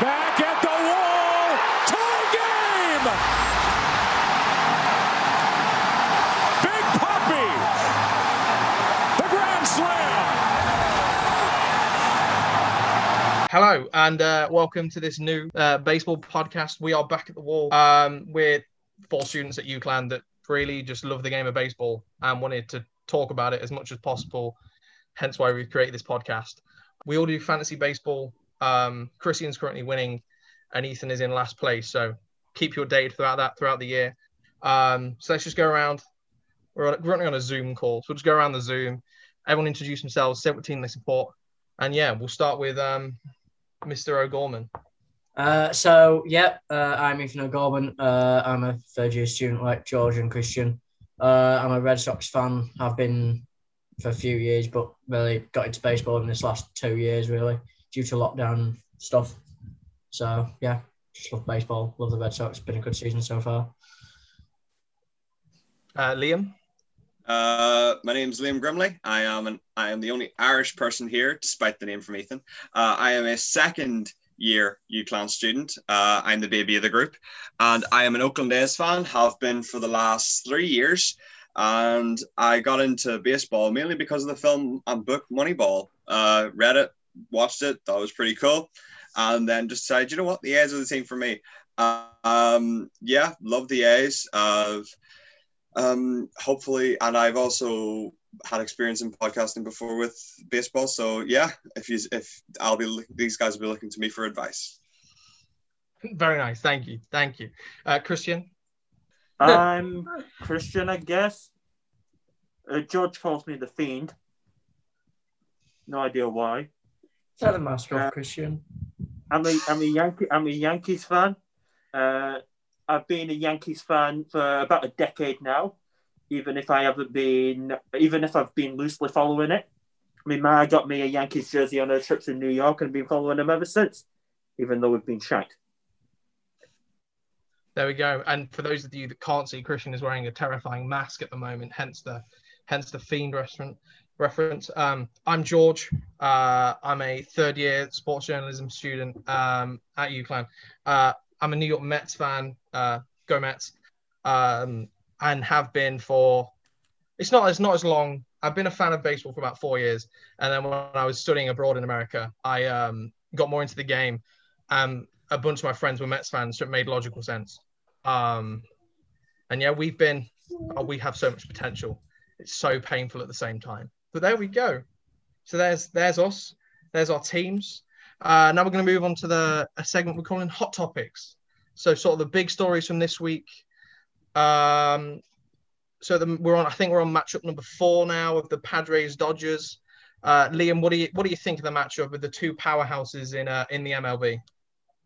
Back at the wall. Tie game. Big Papi. The Grand Slam. Hello and uh, welcome to this new uh, baseball podcast. We are back at the wall. Um, we're four students at UCLan that really just love the game of baseball and wanted to talk about it as much as possible. Hence why we've created this podcast. We all do fantasy baseball. Um, Christian's currently winning, and Ethan is in last place. So keep you updated throughout that throughout the year. Um, so let's just go around. We're running on a Zoom call, so we'll just go around the Zoom. Everyone introduce themselves, say what team they support, and yeah, we'll start with um, Mr. O'Gorman. Uh, so, yeah, uh, I'm Ethan O'Gorman. Uh, I'm a third year student like George and Christian. Uh, I'm a Red Sox fan. I've been for a few years, but really got into baseball in this last two years, really, due to lockdown stuff. So, yeah, just love baseball, love the Red Sox. Been a good season so far. Uh, Liam. Uh, my name is Liam Grimley. I am an I am the only Irish person here, despite the name from Ethan. Uh, I am a second year UCLan student. Uh, I'm the baby of the group, and I am an Oakland A's fan. Have been for the last three years, and I got into baseball mainly because of the film and book Moneyball. Uh, read it, watched it, thought it was pretty cool, and then just decided, you know what, the A's are the team for me. um, yeah, love the A's. Uh, um, hopefully, and I've also had experience in podcasting before with baseball. So yeah, if you if I'll be these guys will be looking to me for advice. Very nice. Thank you. Thank you. Uh, Christian. I'm Christian, I guess. Uh, George calls me the Fiend. No idea why. Tell the master Uh, Christian. I'm a I'm a Yankee I'm a Yankees fan. Uh, I've been a Yankees fan for about a decade now, even if I haven't been even if I've been loosely following it. I mean, Ma got me a Yankees jersey on her trips in New York and been following them ever since, even though we've been shanked. There we go. And for those of you that can't see, Christian is wearing a terrifying mask at the moment, hence the hence the fiend restaurant reference. Um, I'm George. Uh, I'm a third year sports journalism student um, at UCLan. Uh, I'm a New York Mets fan. Uh, go Mets. Um, and have been for it's not it's not as long. I've been a fan of baseball for about four years, and then when I was studying abroad in America, I um, got more into the game. Um, a bunch of my friends were Mets fans, so it made logical sense. Um, and yeah, we've been, oh, we have so much potential. It's so painful at the same time. But there we go. So there's there's us. There's our teams. Uh, now we're going to move on to the a segment we're calling Hot Topics. So sort of the big stories from this week. Um, so the, we're on. I think we're on matchup number four now of the Padres Dodgers. Uh, Liam, what do you what do you think of the matchup with the two powerhouses in uh, in the MLB?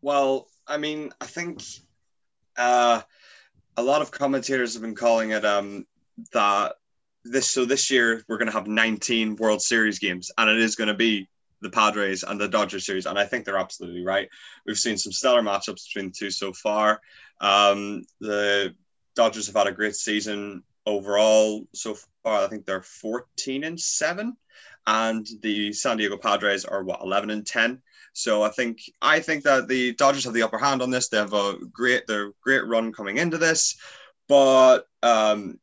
Well, I mean, I think uh, a lot of commentators have been calling it um, that this. So this year we're going to have 19 World Series games, and it is going to be the Padres and the Dodgers series, and I think they're absolutely right. We've seen some stellar matchups between the two so far. Um, the Dodgers have had a great season overall so far. I think they're 14 and seven, and the San Diego Padres are what 11 and 10. So I think I think that the Dodgers have the upper hand on this. They have a great their great run coming into this, but um,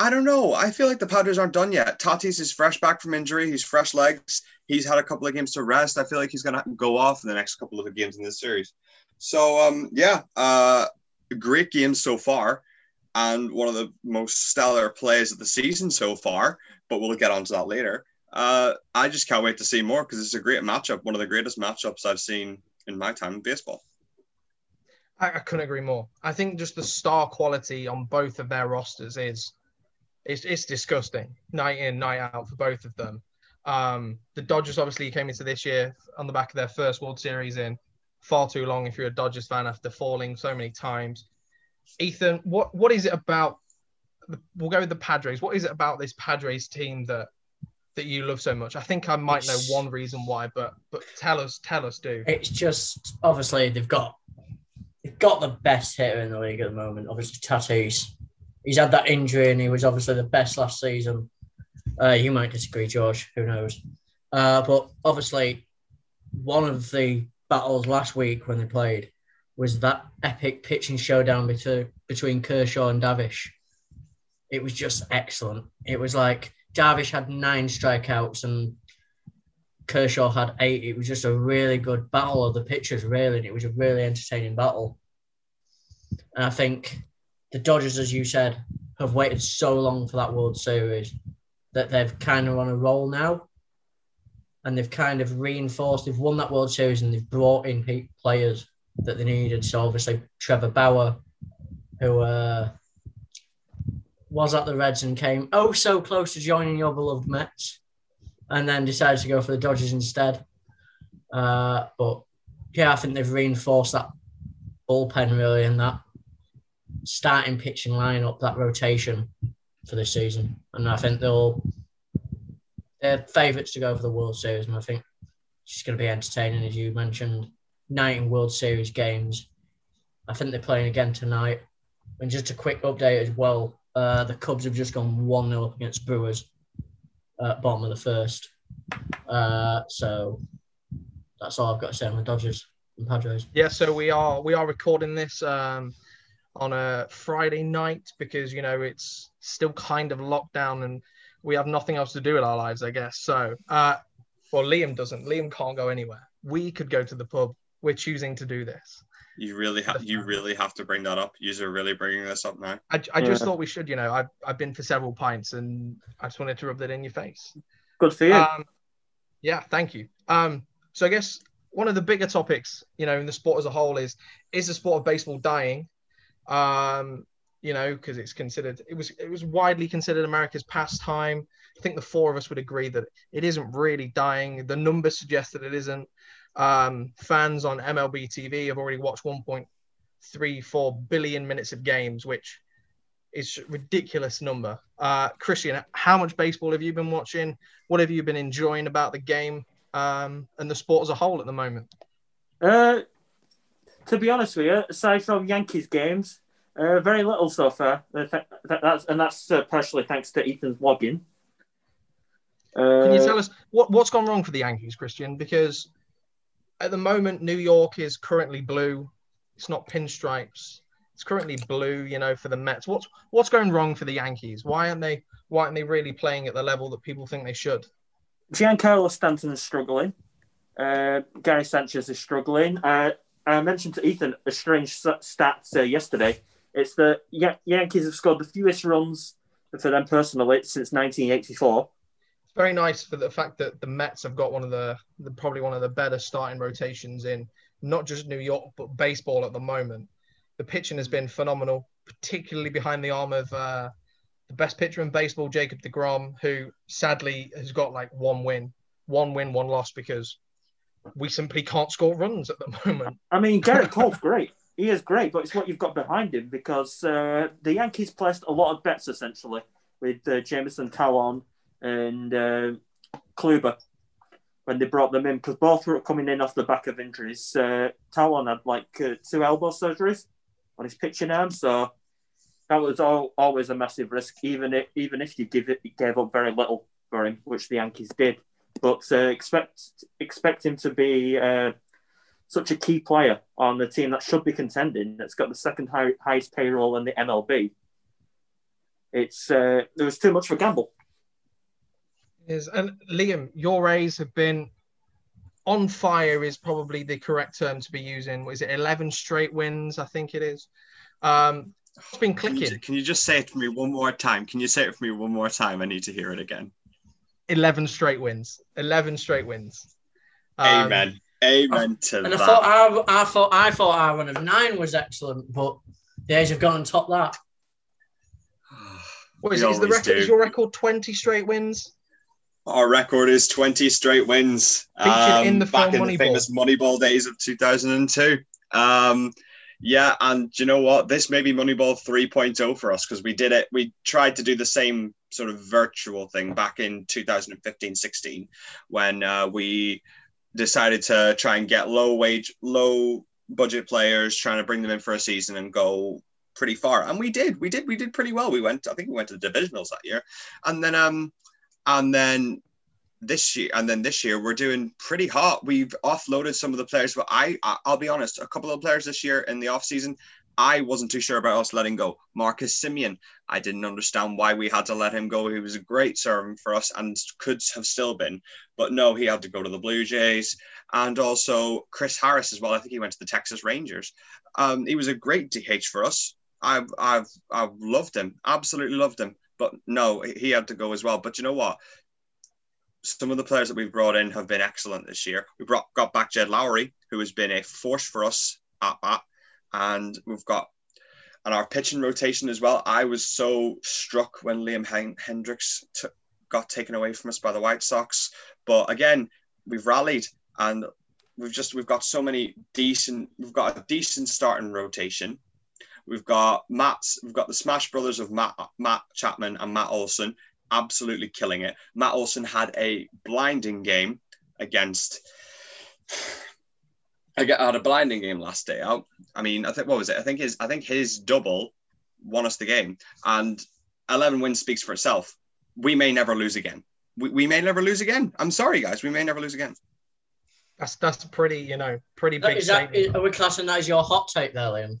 I don't know. I feel like the Padres aren't done yet. Tatis is fresh back from injury. He's fresh legs. He's had a couple of games to rest. I feel like he's going to go off in the next couple of games in this series. So um, yeah, uh, great games so far, and one of the most stellar plays of the season so far. But we'll get onto that later. Uh, I just can't wait to see more because it's a great matchup. One of the greatest matchups I've seen in my time in baseball. I couldn't agree more. I think just the star quality on both of their rosters is it's, it's disgusting night in night out for both of them. Um, the Dodgers obviously came into this year on the back of their first World Series in far too long. If you're a Dodgers fan after falling so many times, Ethan, what what is it about? The, we'll go with the Padres. What is it about this Padres team that that you love so much? I think I might know one reason why, but but tell us, tell us, do. It's just obviously they've got they've got the best hitter in the league at the moment. Obviously, Tatis. He's had that injury and he was obviously the best last season. Uh, you might disagree, George. Who knows? Uh, but obviously, one of the battles last week when they played was that epic pitching showdown between between Kershaw and Darvish. It was just excellent. It was like Darvish had nine strikeouts and Kershaw had eight. It was just a really good battle of the pitchers, really. And it was a really entertaining battle. And I think the Dodgers, as you said, have waited so long for that World Series that they've kind of on a roll now. And they've kind of reinforced, they've won that World Series and they've brought in players that they needed. So obviously, Trevor Bauer, who uh, was at the Reds and came oh so close to joining your beloved Mets and then decided to go for the Dodgers instead. Uh, but yeah, I think they've reinforced that bullpen really and that starting pitching lineup, that rotation for this season. And I think they'll they're favourites to go for the World Series, and I think it's going to be entertaining, as you mentioned. 19 World Series games. I think they're playing again tonight. And just a quick update as well uh, the Cubs have just gone 1 0 up against Brewers uh, bottom of the first. Uh, so that's all I've got to say on the Dodgers and Padres. Yeah, so we are we are recording this um, on a Friday night because you know it's still kind of lockdown and we have nothing else to do with our lives, I guess. So, uh, well, Liam doesn't. Liam can't go anywhere. We could go to the pub. We're choosing to do this. You really have you really have to bring that up. You're really bringing this up now. I, I just yeah. thought we should. You know, I've I've been for several pints, and I just wanted to rub that in your face. Good for you. Um, yeah, thank you. Um, so I guess one of the bigger topics, you know, in the sport as a whole is is the sport of baseball dying? Um, you know, because it's considered it was it was widely considered America's pastime. I think the four of us would agree that it isn't really dying. The numbers suggest that it isn't. Um, fans on MLB TV have already watched 1.34 billion minutes of games, which is ridiculous number. Uh, Christian, how much baseball have you been watching? What have you been enjoying about the game um, and the sport as a whole at the moment? Uh, to be honest with you, aside from Yankees games, uh, very little so far. Uh, that's and that's uh, partially thanks to Ethan's logging. Can you uh, tell us what, what's gone wrong for the Yankees, Christian? Because at the moment, New York is currently blue. It's not pinstripes. It's currently blue, you know, for the Mets. What's what's going wrong for the Yankees? Why aren't they why aren't they really playing at the level that people think they should? Giancarlo Stanton is struggling. Uh, Gary Sanchez is struggling. I mentioned to Ethan a strange stat uh, yesterday. It's the Yankees have scored the fewest runs for them personally since 1984 It's very nice for the fact that the Mets have got one of the, the, probably one of the better starting rotations in not just New York but baseball at the moment. The pitching has been phenomenal, particularly behind the arm of uh, the best pitcher in baseball, Jacob Degrom, who sadly has got like one win, one win, one loss because we simply can't score runs at the moment. I mean, Gerrit Cole's great. He is great, but it's what you've got behind him because uh, the Yankees placed a lot of bets essentially with uh, Jameson Taillon and uh, Kluber when they brought them in because both were coming in off the back of injuries. Uh, Taillon had like uh, two elbow surgeries on his pitching arm, so that was all, always a massive risk, even if even if you give it gave up very little for him, which the Yankees did. But uh, expect expect him to be uh, such a key player on the team that should be contending. That's got the second high, highest payroll in the MLB. It's uh, there was too much of a gamble. Is and Liam, your Rays have been on fire. Is probably the correct term to be using. Was it eleven straight wins? I think it is. Um, it's been clicking. Can you, can you just say it for me one more time? Can you say it for me one more time? I need to hear it again. 11 straight wins. 11 straight wins. Um, Amen. Amen to and that. I thought our, I thought I thought our run of nine was excellent, but the A's have gone and topped that. What is, is the record? Do. Is your record 20 straight wins? Our record is 20 straight wins. Um, in the back in the famous Moneyball days of 2002. Um, yeah, and you know what? This may be Moneyball 3.0 for us because we did it. We tried to do the same sort of virtual thing back in 2015 16 when uh, we decided to try and get low wage, low budget players, trying to bring them in for a season and go pretty far. And we did. We did. We did pretty well. We went, I think we went to the divisionals that year. And then, um, and then this year and then this year we're doing pretty hot. We've offloaded some of the players, but I I'll be honest, a couple of players this year in the off season, I wasn't too sure about us letting go. Marcus Semien I didn't understand why we had to let him go. He was a great servant for us and could have still been, but no, he had to go to the Blue Jays. And also Chris Harris as well. I think he went to the Texas Rangers. Um, he was a great DH for us. I've I've I've loved him, absolutely loved him. But no, he had to go as well. But you know what? Some of the players that we've brought in have been excellent this year. We brought got back Jed Lowrie, who has been a force for us at bat, and we've got and our pitching rotation as well. I was so struck when Liam Hendriks t- got taken away from us by the White Sox, but again, we've rallied and we've just we've got so many decent. We've got a decent starting rotation. We've got Matt's. We've got the Smash Brothers of Matt Matt Chapman and Matt Olson absolutely killing it. Matt Olson had a blinding game against. I had a blinding game last day out. I mean, I think what was it? I think his I think his double won us the game, and eleven wins speaks for itself. We may never lose again. We, we may never lose again. I'm sorry, guys. We may never lose again. That's that's a pretty you know pretty big. Is that, is, are we classing that as your hot take there, Liam?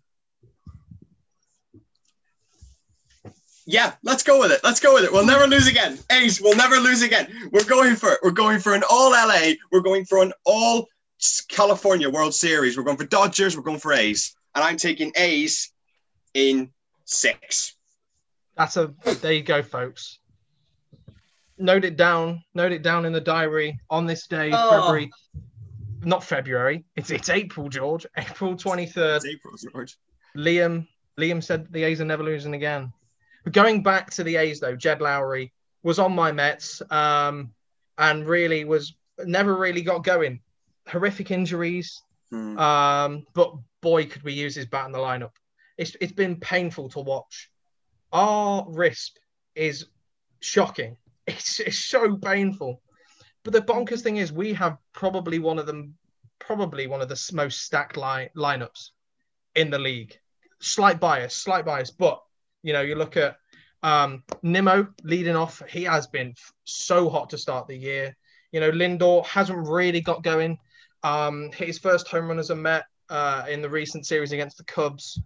Yeah, let's go with it. Let's go with it. We'll never lose again. Ace, we'll never lose again. We're going for it. We're going for an all LA. We're going for an all California World Series. We're going for Dodgers. We're going for A's. And I'm taking A's in six. That's a there you go, folks. Note it down. Note it down in the diary on this day, oh. February. Not February. It's it's April, George. April twenty third. April, George. Liam. Liam said the A's are never losing again. Going back to the A's though, Jed Lowrie was on my Mets um, and really was never really got going. Horrific injuries, hmm. um, but boy, could we use his bat in the lineup. It's it's been painful to watch. Our RISP is shocking. It's, it's so painful. But the bonkers thing is, we have probably one of them, probably one of the most stacked line, lineups in the league. Slight bias, slight bias, but you know, you look at um, Nimmo leading off. He has been so hot to start the year. You know, Lindor hasn't really got going. Um, his first home run as a Met uh, in the recent series against the Cubs,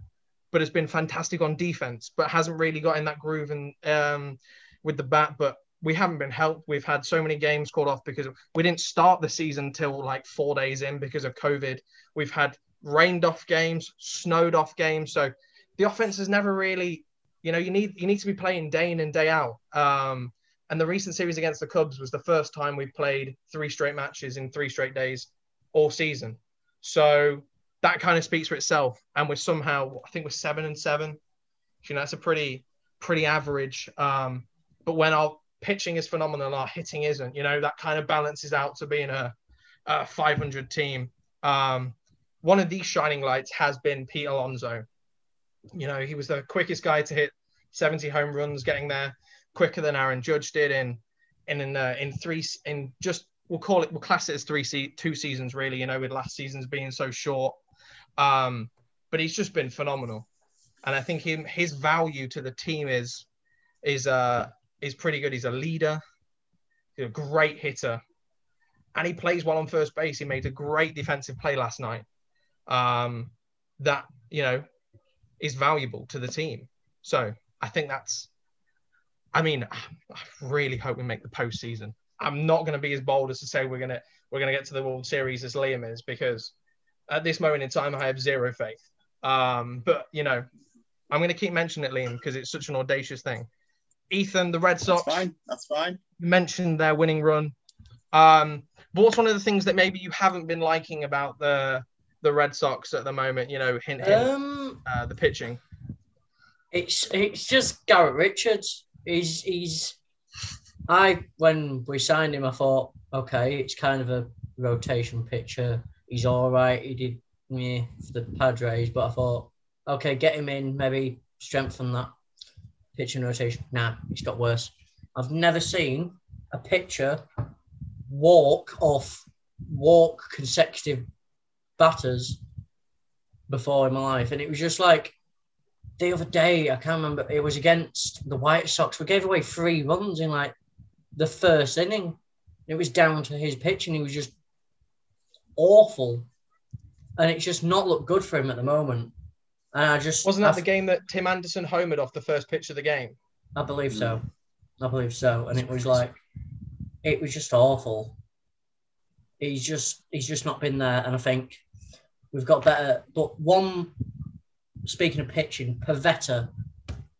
but has been fantastic on defense, but hasn't really got in that groove and um, with the bat. But we haven't been helped. We've had so many games called off because we didn't start the season till like four days in because of COVID. We've had rained off games, snowed off games. So the offense has never really you know, you need you need to be playing day in and day out. Um, and the recent series against the Cubs was the first time we played three straight matches in three straight days all season. So that kind of speaks for itself. And we're somehow, I think we're seven and seven. You know, that's a pretty pretty average. Um, but when our pitching is phenomenal, our hitting isn't. You know, that kind of balances out to being a, a 500 team. Um, one of these shining lights has been Pete Alonso. You know, he was the quickest guy to hit 70 home runs, getting there quicker than Aaron Judge did in in in, uh, in three in just we'll call it we'll class it as three se- two seasons really. You know, with last season's being so short. Um, but he's just been phenomenal, and I think him his value to the team is is uh is pretty good. He's a leader, he's a great hitter, and he plays well on first base. He made a great defensive play last night. Um, that you know is valuable to the team. So I think that's. I mean, I really hope we make the postseason. I'm not going to be as bold as to say we're gonna we're gonna get to the World Series as Liam is because at this moment in time I have zero faith. Um, but you know, I'm going to keep mentioning it, Liam, because it's such an audacious thing. Ethan, the Red Sox. That's fine. That's fine. Mentioned their winning run. Um, what's one of the things that maybe you haven't been liking about the the Red Sox at the moment? You know, hint, hint Um, uh, the pitching. it's it's just Garrett Richards. He's he's. I when we signed him, I thought, okay, it's kind of a rotation pitcher. He's all right. He did me for the Padres, but I thought, okay, get him in, maybe strengthen that pitching rotation. Nah, it's got worse. I've never seen a pitcher walk off, walk consecutive batters before in my life, and it was just like the other day. I can't remember. It was against the White Sox. We gave away three runs in like the first inning. It was down to his pitch, and he was just awful. And it's just not looked good for him at the moment. And I just Wasn't that I, the game that Tim Anderson homered off the first pitch of the game? I believe so. Mm. I believe so. And it was like, it was just awful. He's just, he's just not been there. And I think we've got better. But one, speaking of pitching, Pivetta,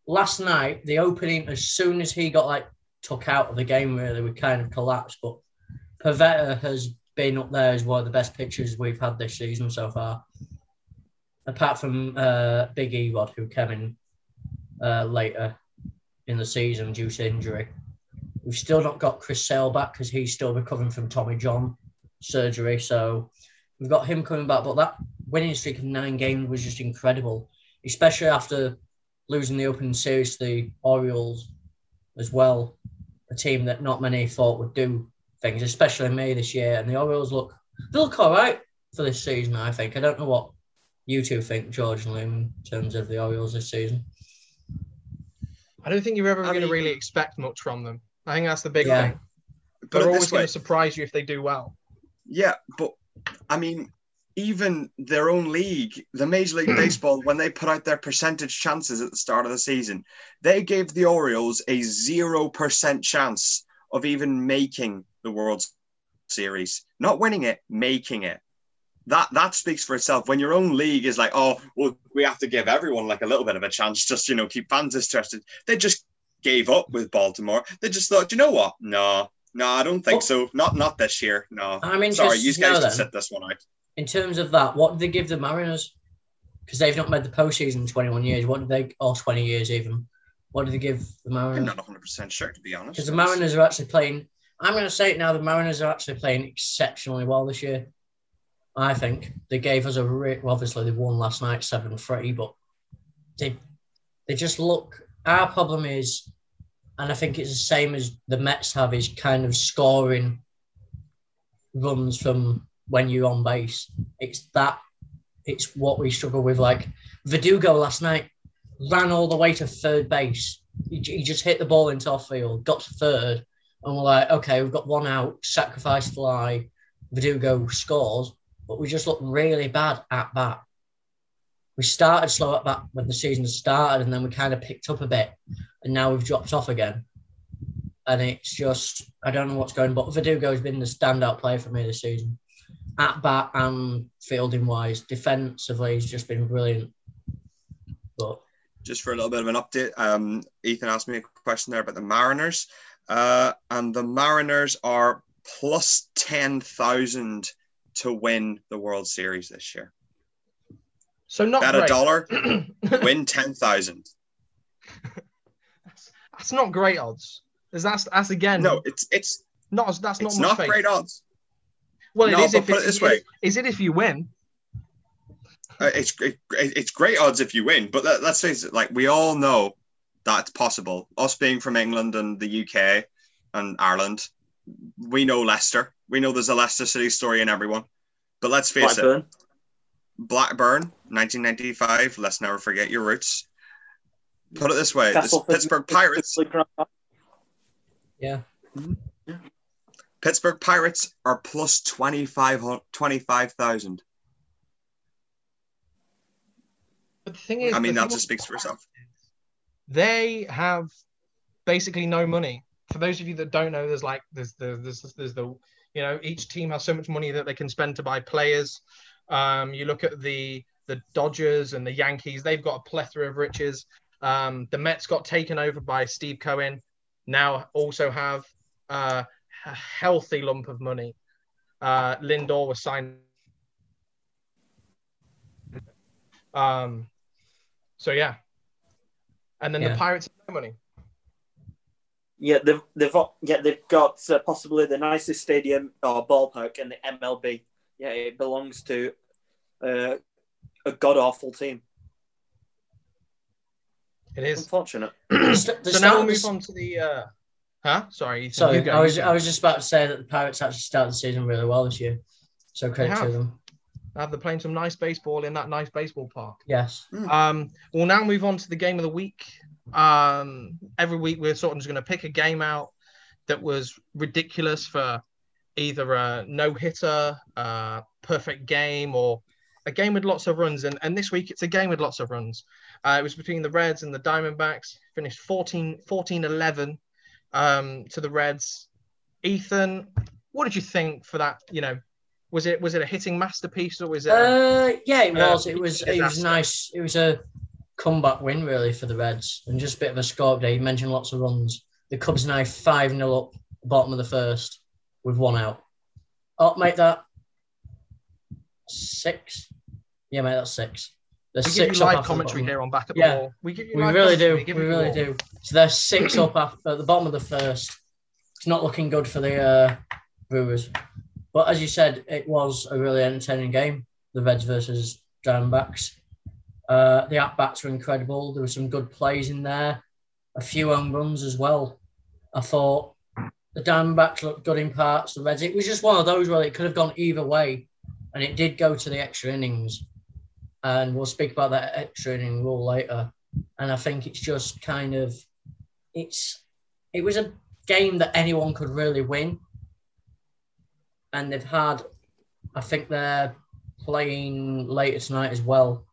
last night, the opening, as soon as he got like took out of the game, really, we kind of collapsed. But Pivetta has been up there as one of the best pitchers we've had this season so far. Apart from uh, Big E-Rod, who came in uh, later in the season due to injury. We've still not got Chris Sale back because he's still recovering from Tommy John surgery. So we've got him coming back. But that winning streak of nine games was just incredible, especially after losing the opening series to the Orioles as well, a team that not many thought would do things, especially me this year. And the Orioles look they look all right for this season, I think. I don't know what you two think, George and Liam, in terms of the Orioles this season. I don't think you're ever going to really expect much from them. I think that's the big Yeah. thing. They're always going to surprise you if they do well. Yeah, but I mean, even their own league, the Major League hmm. Baseball, when they put out their percentage chances at the start of the season, they gave the Orioles a 0% chance of even making the World Series. Not winning it, making it. That that speaks for itself. When your own league is like, oh, well, we have to give everyone like a little bit of a chance, just you know, keep fans interested. They just gave up with Baltimore. They just thought, you know what? No, no, I don't think Well- so. Not not this year. No. I'm interested Sorry, you guys can sit this one out. in terms of that, what did they give the Mariners? Because they've not made the postseason in 21 years. What did they, or 20 years even? What did they give the I'm Mariners? not 100 percent sure to be honest. Because the Mariners are actually playing. I'm going to say it now. The Mariners are actually playing exceptionally well this year. I think they gave us a. Re- well, obviously, they won last night seven three, but they they just look. Our problem is, and I think it's the same as the Mets have, is kind of scoring runs from when you're on base. It's that. It's what we struggle with. Like Verdugo last night ran all the way to third base. He, he just hit the ball into off field, got to third, and we're like, okay, we've got one out, sacrifice fly, Verdugo scores, but we just look really bad at bat. We started slow at bat when the season started, and then we kind of picked up a bit, and now we've dropped off again. And it's just, I don't know what's going, but Verdugo's been the standout player for me this season. At bat and fielding wise, defensively, he's just been brilliant. But Just for a little bit of an update, um, Ethan asked me a question there about the Mariners, uh, and the Mariners are plus ten thousand to win the World Series this year. So not Bet a dollar, win ten thousand. That's not great odds. 'Cause That's that's again No, it's it's not as- that's not it's much not faith. great odds. Well, it No, is but if put it's, it this way. Is it if you win? Uh, it's it, it's great odds if you win, but let, let's face it, like we all know that's possible. Us being from England and the UK and Ireland, we know Leicester. We know there's a Leicester City story in everyone. But let's face it, Blackburn. Blackburn, 1995. Let's never forget your roots. Put it this way: this Pittsburgh Pirates. yeah, Pittsburgh Pirates are plus 25 25,000. But the thing is, I mean, that just speaks for itself. They have basically no money. For those of you that don't know, there's like there's the there's, there's the you know each team has so much money that they can spend to buy players. Um, you look at the the Dodgers and the Yankees; they've got a plethora of riches. Um, the Mets got taken over by Steve Cohen. Now also have uh, a healthy lump of money. Uh, Lindor was signed. Um, so yeah, and then Yeah. the Pirates have no money. Yeah, they've they've got, yeah they've got uh, possibly the nicest stadium or ballpark in the MLB. Yeah, it belongs to uh, a god awful team. It is. Unfortunate. The the so now we'll move on to the. Uh, huh? Sorry. Ethan, Sorry, I was. I was just about to say that the Pirates actually started the season really well this year. So credit to have. them. Uh, they're playing some nice baseball in that nice baseball park. Yes. Um, we'll now move on to the game of the week. Um, every week we're sort of just going to pick a game out that was ridiculous for either a no hitter, uh, perfect game, or a game with lots of runs. And, and this week it's a game with lots of runs. Uh, it was between the Reds and the Diamondbacks, finished 14 14 11 um, to the Reds. Ethan, what did you think for that? You know, was it was it a hitting masterpiece or was it? Uh, yeah, it uh, was. It was. It was nice. It was a comeback win really for the Reds, and just a bit of a score day. You mentioned lots of runs. The Cubs now five 0 up, bottom of the first, with one out. Oh, make that six. Yeah, mate, that's six. There's we give six you up live commentary here on Back at the Yeah. Wall. We give you We really do. We you really do. So they're six up after, at the bottom of the first. It's not looking good for the uh, Brewers. But as you said, it was a really entertaining game. The Reds versus Diamondbacks. Uh, the at bats were incredible. There were some good plays in there. A few home runs as well. I thought the Diamondbacks looked good in parts. The Reds. It was just one of those where it could have gone either way, and it did go to the extra innings. And we'll speak about that extra inning rule later and I think it's just kind of it's it was a game that anyone could really win, and they've had I think they're playing later tonight as well,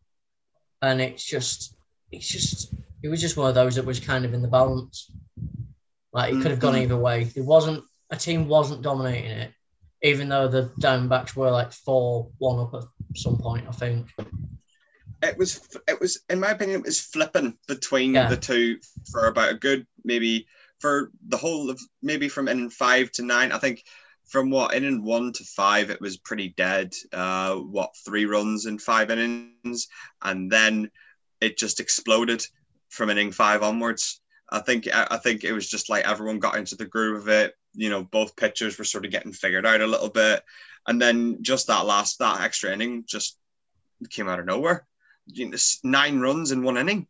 and it's just it's just it was just one of those that was kind of in the balance, like it could have gone Mhm. either way. There wasn't a team wasn't dominating it, even though the Diamondbacks were like four one up at some point. I think. It was it was in my opinion it was flipping between Yeah. the two for about a good maybe for the whole of maybe from inning five to nine. I think from what inning one to five it was pretty dead uh what three runs in five innings. And then it just exploded from inning five onwards. I think I think it was just like everyone got into the groove of it. You know both pitchers were sort of getting figured out a little bit. And then just that last that extra inning just came out of nowhere you know, nine runs in one inning.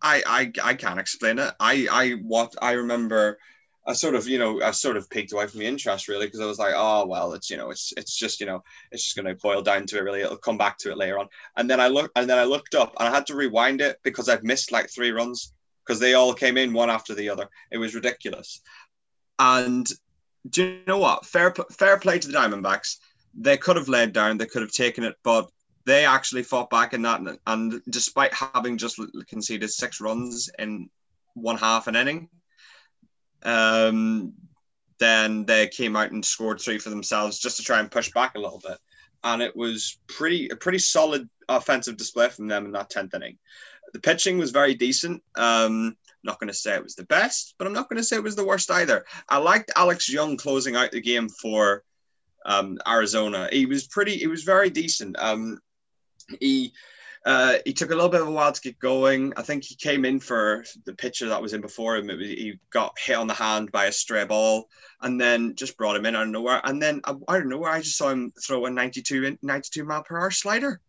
I, I I can't explain it. I I what I remember. I sort of you know I sort of peaked away from the interest really because I was like oh well it's you know it's it's just you know it's just going to boil down to it really it'll come back to it later on and then I look and then I looked up and I had to rewind it because I'd missed like three runs because they all came in one after the other it was ridiculous and do you know what fair fair play to the Diamondbacks they could have laid down they could have taken it but they actually fought back in that, and, despite having just conceded six runs in one half an inning, um, then they came out and scored three for themselves just to try and push back a little bit, and it was pretty a pretty solid offensive display from them in that tenth inning. The pitching was very decent. Um, not going to say it was the best, but I'm not going to say it was the worst either. I liked Alex Young closing out the game for um, Arizona. He was pretty. He was very decent. Um, he uh, he took a little bit of a while to get going. I think he came in for the pitcher that was in before him. Was, he got hit on the hand by a stray ball and then just brought him in out of nowhere. And then I, I don't know where I just saw him throw a 92, 92 mile per hour slider.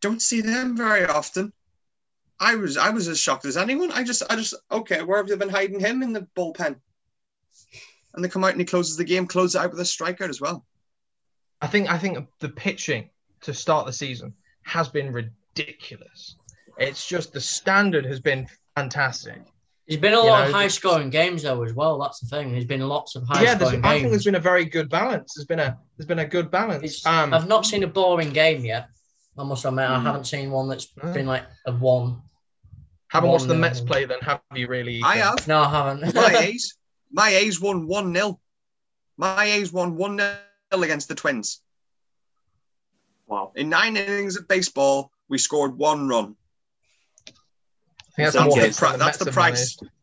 Don't see them very often. I was I was as shocked as anyone. I just I just okay, where have they been hiding him in the bullpen? And they come out and he closes the game, closes it out with a strikeout as well. I think I think the pitching to start the season has been ridiculous. It's just the standard has been fantastic. There's been a You lot know, of high scoring games though as well. That's the thing. There's been lots of high yeah, there's, scoring I think there's been a very good balance. There's been a there's been a good balance. Um, I've not seen a boring game yet. I must admit, I Mm. haven't seen one that's Mm. been like a one. haven't watched the Mets uh, play. Then have you really? I have. No, I haven't. my A's, my A's won one 0 My A's won one 0 against the Twins. Wow. In nine innings of baseball, we scored one run. That's That's the pri- the that's the price. managed.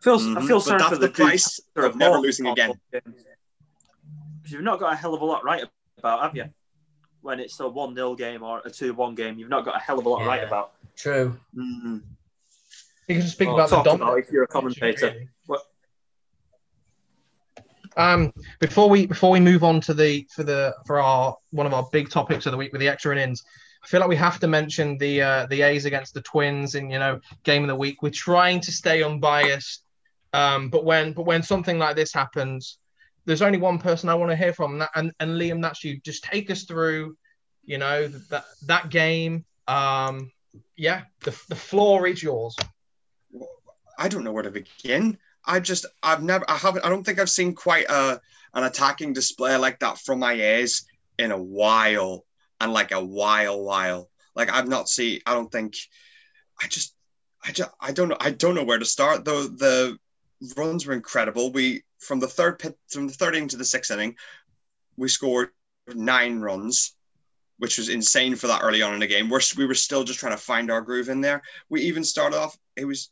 Feels, Mhm, I feel but sorry that's for the the price after of never losing again. Because you've not got a hell of a lot right about, have you? When it's a 1 0 game or a 2 1 game, you've not got a hell of a lot right about. True. Mhm. You can speak Well, about the talk dominant. about if you're a commentator. really. Um, before we before we move on to the for the for our one of our big topics of the week with the extra innings, I feel like we have to mention the uh, the A's against the Twins in you know game of the week. We're trying to stay unbiased, um, but when but when something like this happens, there's only one person I want to hear from, and, and and Liam, that's you. Just take us through, you know that that game. Um, yeah, the the floor is yours. I don't know where to begin. I just I've never I haven't I don't think I've seen quite a an attacking display like that from my A's in a while and like a while while. Like I've not seen I don't think I just I just I don't know I don't know where to start though the runs were incredible. We from the third pit from the third inning to the sixth inning, we scored nine runs, which was insane for that early on in the game. We're, we were still just trying to find our groove in there. We even started off. It was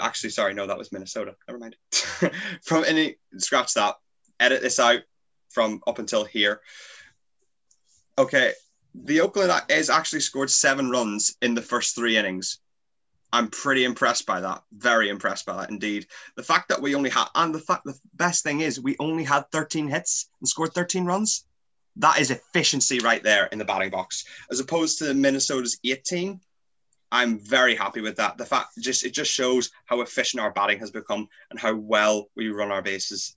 actually sorry, no, that was Minnesota. Never mind. from any scratch that. Edit this out from up until here. Okay, the Oakland A's actually scored seven runs in the first three innings. I'm pretty impressed by that. Very impressed by that indeed. The fact that we only had, and the fact, the best thing is, we only had 13 hits and scored 13 runs. That is efficiency right there in the batting box, as opposed to Minnesota's 18. I'm very happy with that. The fact just it just shows how efficient our batting has become and how well we run our bases,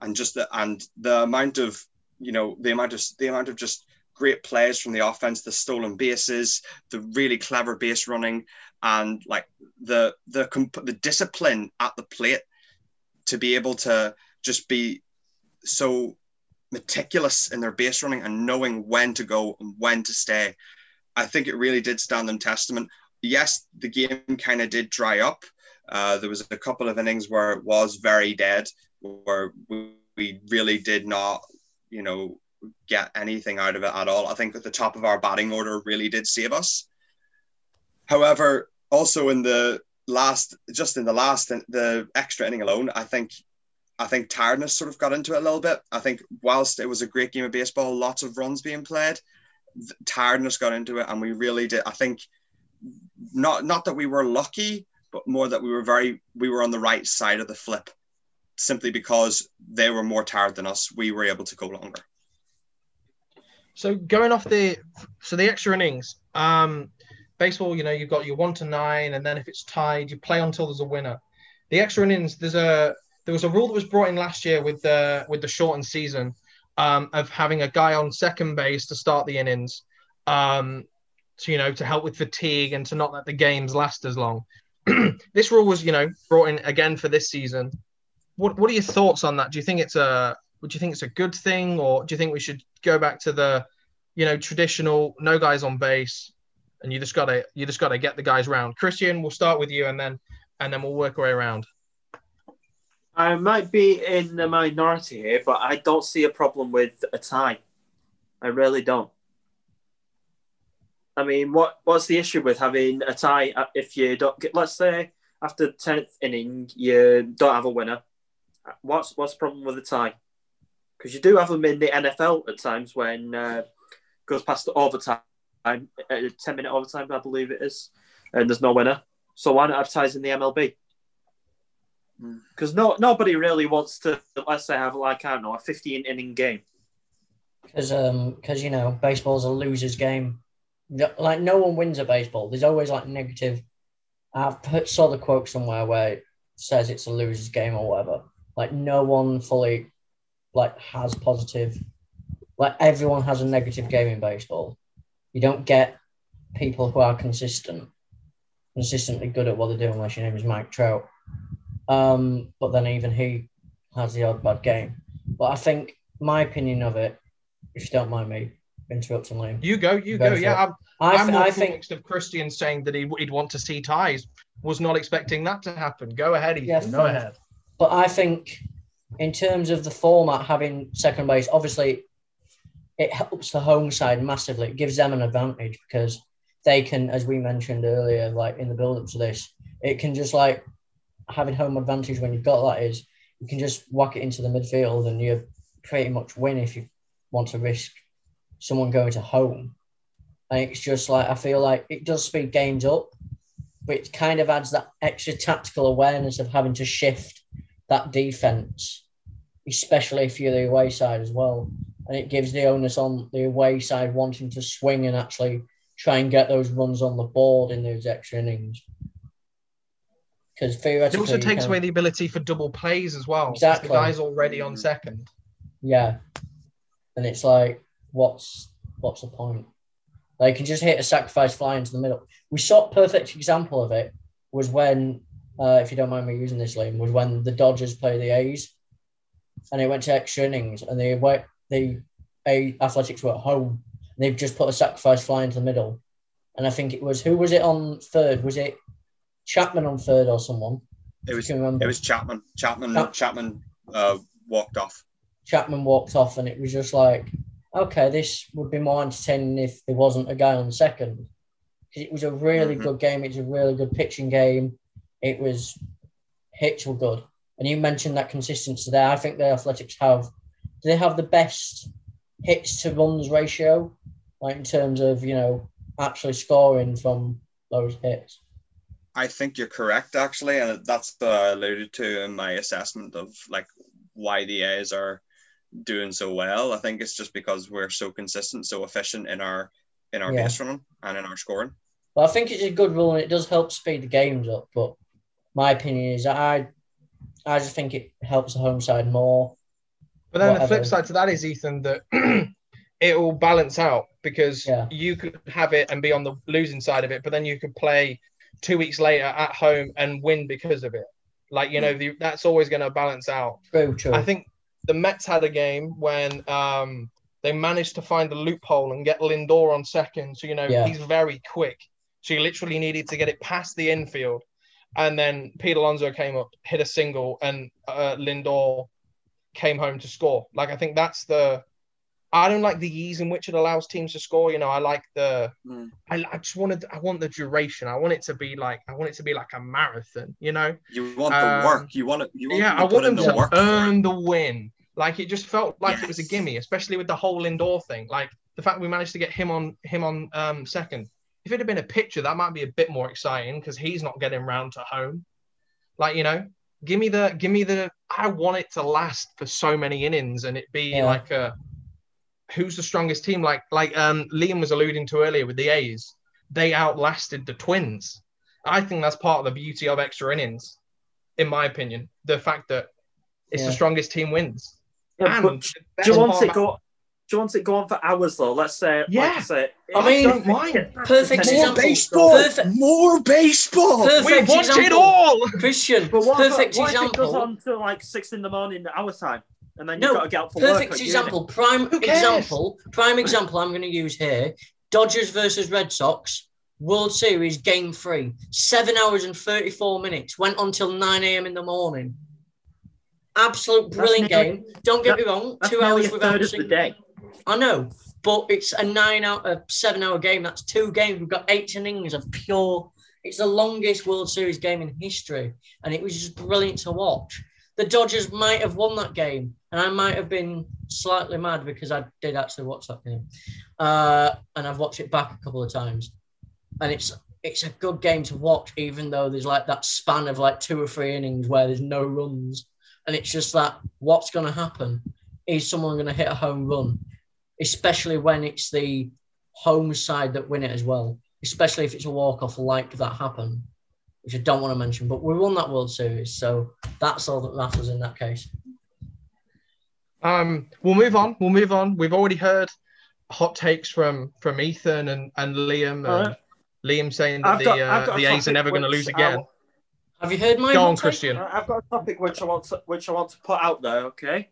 and just the and the amount of you know the amount of the amount of just great plays from the offense, the stolen bases, the really clever base running, and like the the comp- the discipline at the plate to be able to just be so meticulous in their base running and knowing when to go and when to stay. I think it really did stand them testament. Yes, the game kind of did dry up. Uh, there was a couple of innings where it was very dead, where we, really did not, you know, get anything out of it at all. I think that the top of our batting order really did save us. However, also in the last, just in the last, the extra inning alone, I think, I think tiredness sort of got into it a little bit. I think whilst it was a great game of baseball, lots of runs being played, tiredness got into it, and we really did. I think not not that we were lucky, but more that we were very we were on the right side of the flip, simply because they were more tired than us. We were able to go longer. So going off the so the extra innings, um, baseball, you know, you've got your one to nine, and then if it's tied, you play until there's a winner. The extra innings, there's a there was a rule that was brought in last year with the with the shortened season um, of having a guy on second base to start the innings, um, to you know to help with fatigue and to not let the games last as long. this rule was you know brought in again for this season. What what are your thoughts on that? Do you think it's a would you think it's a good thing, or do you think we should go back to the, you know, traditional no guys on base, and you just gotta you just gotta get the guys round? Christian, we'll start with you, and then and then we'll work our way around. I might be in the minority here, but I don't see a problem with a tie. I really don't. I mean, what what's the issue with having a tie if you don't get? Let's say after tenth inning you don't have a winner. What's what's the problem with a tie? because you do have them in the NFL at times when uh, goes past the overtime, uh, ten minute overtime, I believe it is, and there's no winner. So why not advertise in the MLB? Because no nobody really wants to let's say have like I don't know a 15 inning game. Because um because you know baseball's a loser's game. Like no one wins a baseball. There's always like negative. I've put, saw the quote somewhere where it says it's a loser's game or whatever. Like no one fully like has positive. Like everyone has a negative game in baseball. You don't get people who are consistent, consistently good at what they do, unless your name is Mike Trout. Um, but then even he has the odd bad game. But I think my opinion of it, if you don't mind me interrupting, Liam. You go, you go. go yeah, I'm, I, I'm more I think of Christian saying that he, would want to see ties. Was not expecting that to happen. Go ahead, Ethan. Yeah, go ahead. But I think in terms of the format having second base, obviously it helps the home side massively. It gives them an advantage because they can, as we mentioned earlier, like in the build up to this, it can just like having home advantage when you've got that is you can just whack it into the midfield and you pretty much win if you want to risk someone going to home. And it's just like I feel like it does speed games up, but it kind of adds that extra tactical awareness of having to shift that defense especially if you're the away side as well. And it gives the onus on the away side wanting to swing and actually try and get those runs on the board in those extra innings. Because theoretically, it also takes away the ability for double plays as well. Exactly, the guy's already on second. Yeah, and it's like, what's what's the point? They can just hit a sacrifice fly into the middle. We saw a perfect example of it was when uh, if you don't mind me using this, Liam, was when the Dodgers play the A's, and it went to extra innings, and they away, the A Athletics were at home, and they've just put a sacrifice fly into the middle, and I think it was who was it on third? Was it Chapman on third or someone? It was Can you remember? it was Chapman. Chapman Chap- Chapman uh, walked off. Chapman walked off, and it was just like, okay, this would be more entertaining if there wasn't a guy on second. It was a really Mhm. good game. It was a really good pitching game. It was hits were good, and you mentioned that consistency there. I think the Athletics have. Do they have the best hits to runs ratio, like in terms of you know actually scoring from those hits? I think you're correct, actually, and that's what I alluded to in my assessment of like why the A's are doing so well. I think it's just because we're so consistent, so efficient in our in our Yeah. base running and in our scoring. Well, I think it's a good rule and it does help speed the games up. But my opinion is I, I just think it helps the home side more. But then the flip side to that is Ethan that it will balance out because Yeah. you could have it and be on the losing side of it, but then you could play two weeks later at home and win because of it. Like you know, the, that's always going to balance out. True, true. I think the Mets had a game when um, they managed to find the loophole and get Lindor on second. So you know Yeah. he's very quick. So you literally needed to get it past the infield, and then Pete Alonso came up, hit a single, and uh, Lindor came home to score. Like I think that's the. I don't like the ease in which it allows teams to score. You know, I like the. Mm. I, I just wanted. I want the duration. I want it to be like. I want it to be like a marathon. You know. You want the Um, work. You want it. You want Yeah, I to want them the to work. earn the win. Like it just felt like it was a gimme, especially with the whole indoor thing. Like the fact we managed to get him on him on um, second. If it had been a pitcher, that might be a bit more exciting because he's not getting round to home. Like you know, give me the give me the. I want it to last for so many innings and it be Yeah. like a. Who's the strongest team? Like like um, Liam was alluding to earlier with the A's, they outlasted the Twins. I think that's part of the beauty of extra innings, in my opinion. The fact that it's Yeah. the strongest team wins. Yeah, And do you want it go? Do you want it go on for hours though? Let's say, like Yeah. I say, I mean, don't mind. Perfect More example. baseball. Perfect, More baseball. perfect We want example. it all. Christian, But what, perfect if, what if it goes on to like six in the morning our time, and then No, you've got to get out for work? Perfect at uni? example. Prime Who cares? example. Prime example. I'm going to use here. Dodgers versus Red Sox. World Series Game Three. Seven hours and thirty-four minutes. Went on till nine a.m. in the morning. Absolute brilliant nearly- game. Don't get me wrong. Two nearly hours a without third a of the single- day. I know, but it's a nine out a seven hour game. That's two games. We've got eight innings of pure. It's the longest World Series game in history, and it was just brilliant to watch. The Dodgers might have won that game, and I might have been slightly mad because I did actually watch that game, uh, and I've watched it back a couple of times, and it's it's a good game to watch, even though there's like that span of like two or three innings where there's no runs, and it's just that what's going to happen? Is someone going to hit a home run? especially when it's the home side that win it as well. Especially if it's a walk off like that happened, which I don't want to mention. But we won that World Series, so that's all that matters in that case. Um, we'll move on. We'll move on. We've already heard hot takes from from Ethan and, and Liam. And All right. Liam saying that I've the got- uh, got the A's are never going to lose again. I'll- Have you heard my Go on. Christian. I've got a topic which I want to which I want to put out there. Okay,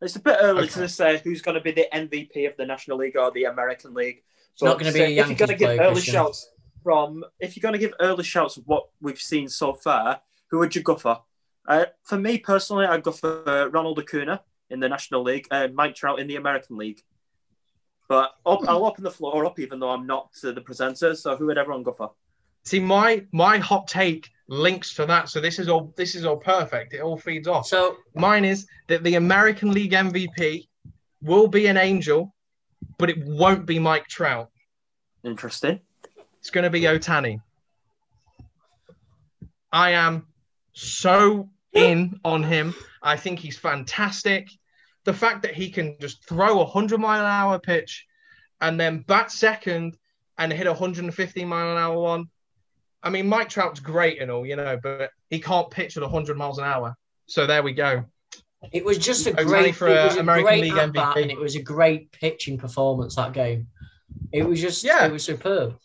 it's a bit early Okay. to say who's going to be the MVP of the National League or the American League. It's not gonna be a say if you're going to give early Christian. shouts from if you're going to give early shouts of what we've seen so far, who would you go for? Uh, for me personally, I'd go for Ronald Acuna in the National League and Mike Trout in the American League. But up, I'll open the floor up, even though I'm not uh, the presenter. So who would everyone go for? See, my my hot take links to that. So this is all this is all perfect. It all feeds off. So Mine is that the American League MVP will be an angel, but it won't be Mike Trout. Interesting. It's going to be Ohtani. I am so in on him. I think he's fantastic. The fact that he can just throw a 100 mile an hour pitch and then bat second and hit a 150 mile an hour one. I mean, Mike Trout's great and all, you know, but he can't pitch at 100 miles an hour. So there we go. it was just a Ohtani great, for, it uh, was a American great League at-bat MVP. and it was a great pitching performance that game. It was just, Yeah. it was superb.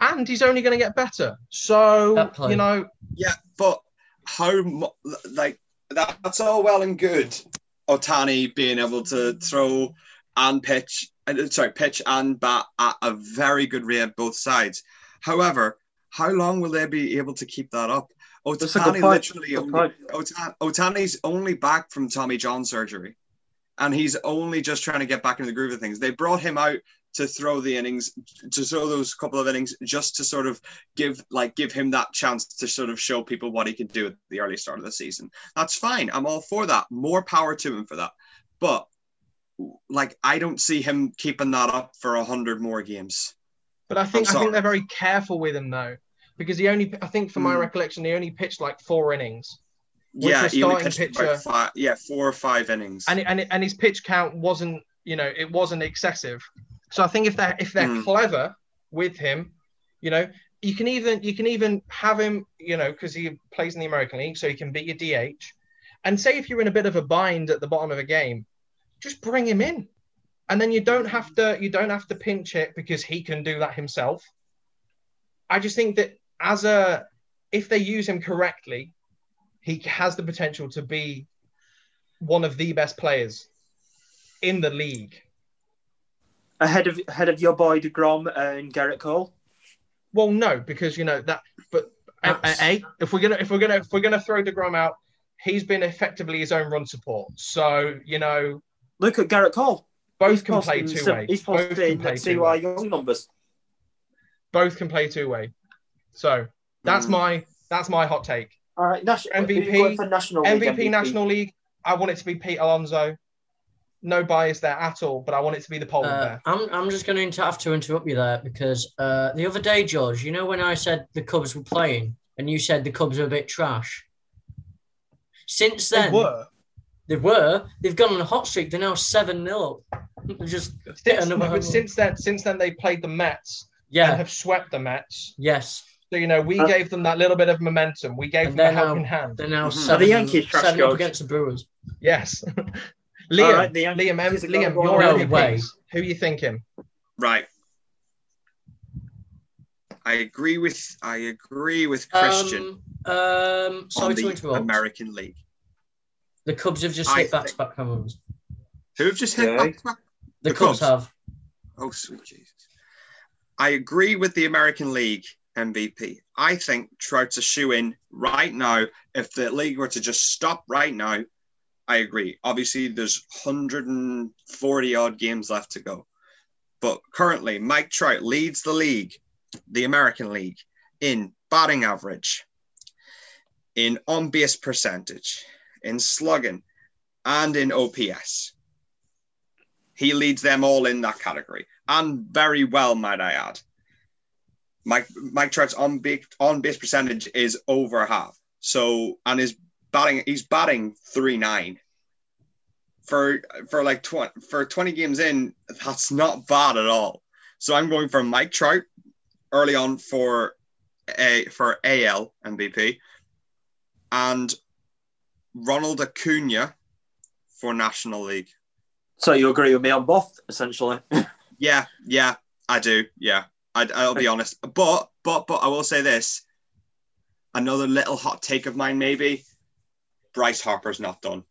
And he's only going to get better. So, you know, Yeah, but how mu- like that's all well and good. Ohtani being able to throw and pitch, uh, sorry, pitch and bat at a very good rate both sides. However, how long will they be able to keep that up? That's a good Ohtani literally only, Ohtani's only back from Tommy John surgery, and he's only just trying to get back into the groove of things. They brought him out to throw the innings, to throw those couple of innings, just to sort of give like give him that chance to sort of show people what he can do at the early start of the season. That's fine. I'm all for that. More power to him for that. But like, I don't see him keeping that up for a hundred more games. But I think I think they're very careful with him though, because he only I think from my Hmm. recollection he only pitched like four innings, Which yeah, he only pitched pitcher- five, yeah, four or five innings. and and and his pitch count wasn't you know it wasn't excessive. So I think if they're if they're Hmm. clever with him, you know you can even you can even have him you know because he plays in the American League, so he can be your DH. And say if you're in a bit of a bind at the bottom of a game, just bring him in, and then you don't have to you don't have to pinch it because he can do that himself. I just think that as a if they use him correctly, he has the potential to be one of the best players in the league. Ahead of ahead of your boy deGrom and Gerrit Cole. Well, no, because you know that. But a, a, if we're gonna if we're gonna if we're gonna throw deGrom out, he's been effectively his own run support. So you know Look at Gerrit Cole. both He's can play two some- way. He's Both can play CY two way. Young numbers. Both can play two way. So that's Mm. my that's my hot take. All right, national MVP, for national League MVP, National League. I want it to be Pete Alonso. No bias there at all, but I want it to be the polar Uh, bear. I'm, I'm just going to have to interrupt you there because uh, the other day, George, you know when I said the Cubs were playing and you said the Cubs are a bit trash? Since then, They then, were. They were. They've gone on a hot streak. They're now 7 0 up. Just Since, another but since then, since then they played the Mets and yeah, have swept the Mets. yes. So you know, we Uh, gave them that little bit of momentum. We gave them a they're now- helping hand. They're now Mhm. seven, Are the Yankees trash, seven up against the Brewers. Yes. Liam, right, the Yankees Liam, M- are gonna Liam, go your on. No way. Who are you thinking? Right. I agree with I agree with Christian Um, um, sorry on to the interrupt. American League. the Cubs have just I hit back to back home runs. Who have just hit back to back? The, The Cubs, Cubs. have. Oh sweet Jesus. I agree with the American League MVP. I think Trout's a shoe in right now. If the league were to just stop right now, I agree. Obviously, there's 140 odd games left to go. But currently, Mike Trout leads the league, the American League, in batting average, in on base percentage, in slugging, and in OPS. He leads them all in that category, and very well, might I add. Mike Mike Trout's on base on base percentage is over half. So and his batting he's batting three nine. For for like twenty for twenty games in, that's not bad at all. So I'm going for Mike Trout early on for a for AL MVP, and Ronald Acuna for National League. So you agree with me on both, essentially. Yeah, yeah, I do. Yeah, I, I'll be honest. But but but I will say this. Another little hot take of mine, maybe. Bryce Harper's not done.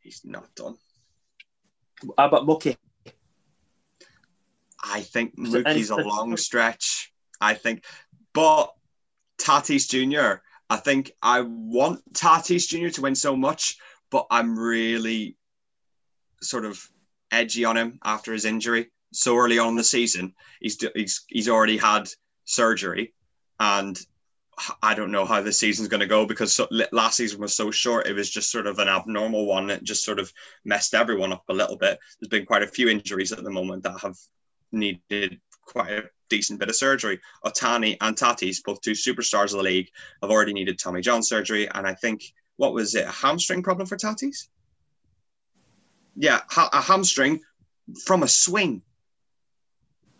He's not done. How about Mookie? I think Mookie's a long stretch. I think, but Tatis Jr. I think I want Tatis Jr. to win so much, but I'm really sort of edgy on him after his injury so early on in the season. He's he's he's already had surgery, and I don't know how the season's going to go because so, last season was so short. It was just sort of an abnormal one. It just sort of messed everyone up a little bit. There's been quite a few injuries at the moment that have needed quite a decent bit of surgery. Ohtani and Tatis, both two superstars of the league, have already needed Tommy John surgery. And I think, what was it, a hamstring problem for Tatis? Yeah, ha- a hamstring from a swing.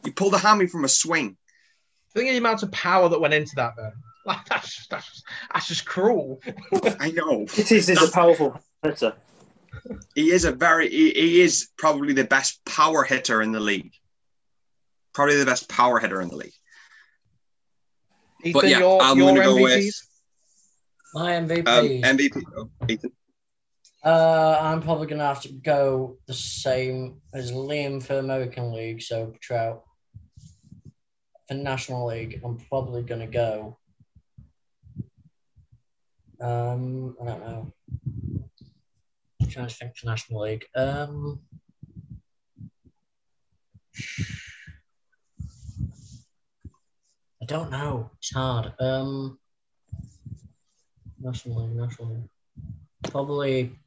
You pulled a hammy from a swing. Think of the amount of power that went into that, though. Like that's just, that's, that's just cruel. I know. It is is a powerful hitter. He is a very, he, he is probably the best power hitter in the league. Probably the best power hitter in the league. Ethan, But yeah, your, I'm your going to go with My Um, MVP. MVP. Oh, Ethan. Uh, I'm probably gonna have to go the same as Liam for American League, so Trout. For National League, I'm probably gonna go. Um, I don't know. I'm trying to think for National League. Um, I don't know. It's hard. Um, National League, National League. Probably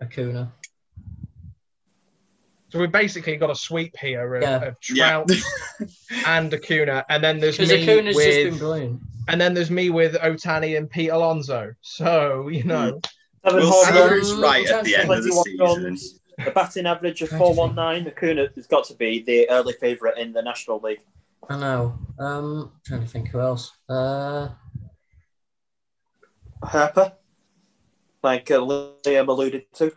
Acuna. So we've basically got a sweep here of, Yeah. of Yeah. Trout and Acuna, and then there's me Acuna's just been with, and then there's me with Ohtani and Pete Alonso. So you know, Seven We'll home see who's right at the end of the season. runs, a batting average of Trying to think. 419. Acuna has got to be the early favourite in the National League. I know. Um, trying to think who else. Uh, Harper, like uh, Liam alluded to.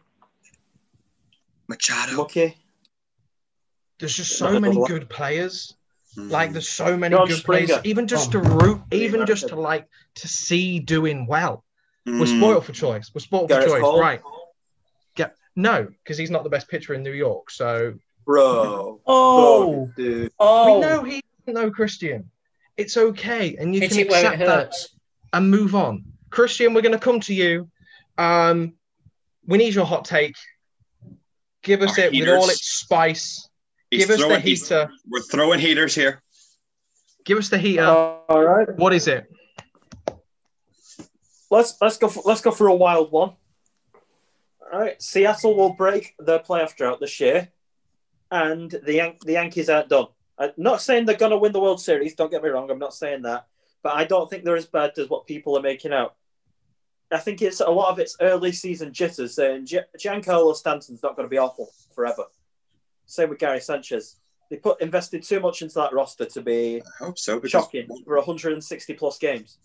Machado. Lucky. There's just so many good players. Mm. Like there's so many John good players. Even just Oh. to root, even just to like to see doing well. We're Mm. spoiled for choice. We're spoiled Gerrit for choice, Cole. right? Get no, because he's not the best pitcher in New York. So Bro. oh, dude. oh, we know he doesn't Christian. It's okay, and you hit can it where it accept that and move on. Christian, we're going to come to you. Um, we need your hot take. Give us Our it with all its spice. He's Give us the throwing- he's- heater. We're throwing heaters here. Give us the heater. All right. what is it? Let's let's go for, let's go for a wild one. All right. Seattle will break their playoff drought this year, and the Yan- the Yankees aren't done. I'm not saying they're going to win the World Series. Don't get me wrong. I'm not saying that, but I don't think they're as bad as what people are making out. I think it's a lot of it's early season jitters saying Gi- Giancarlo Stanton's not going to be awful forever. Same with Gary Sanchez. They put invested too much into that roster to be I hope so. Because, shocking for 160 plus games.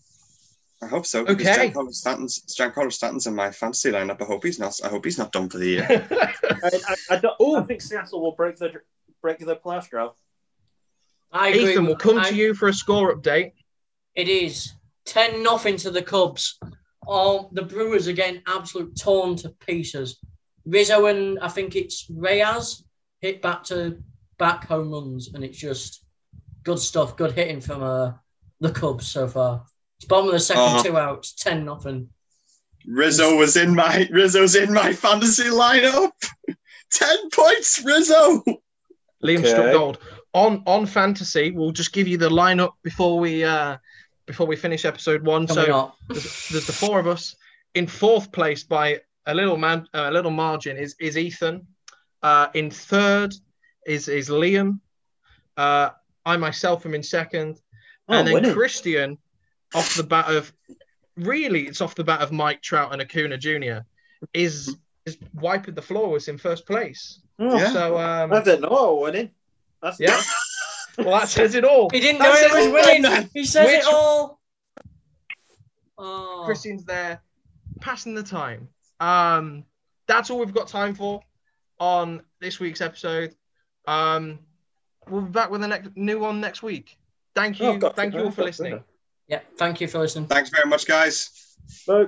I hope so. Because Okay. Giancarlo Stanton's, Giancarlo Stanton's in my fantasy lineup. I hope he's not. I hope he's not done for the year. I, I, I don't. Ooh. I think Seattle will break the break the playoff drought. I agree. Ethan, we'll come I- to you for a score update. It is ten nothing to the Cubs. Oh, the Brewers are getting absolute torn to pieces. Rizzo and I think it's Reyes hit back to back home runs, and it's just good stuff. Good hitting from uh, the Cubs so far. It's bottom of the second, Uh-huh. two outs, ten nothing. Rizzo was in my Rizzo's in my fantasy lineup. Ten points, Rizzo. Liam Okay. struck gold on on fantasy. We'll just give you the lineup before we uh before we finish episode one. Coming so up. there's, there's the four of us in fourth place by a little man a little margin is is Ethan. Uh, in third is is Liam. Uh, I myself am in second, Oh, and then winning. Christian off the bat of really it's off the bat of Mike Trout and Acuna Jr. is is wiping the floor with us in first place. Oh, Yeah. So um, I didn't know I was winning. That's Yeah. well that says it all. He didn't know That he says was it all, winning. man. He says Which- it all. Oh. Christian's there, passing the time. Um, that's all we've got time for on this week's episode. Um, we'll be back with a next new one next week. Thank you, Oh, thank you all for listening. Yeah, thank you for listening. Thanks very much, guys. Bye.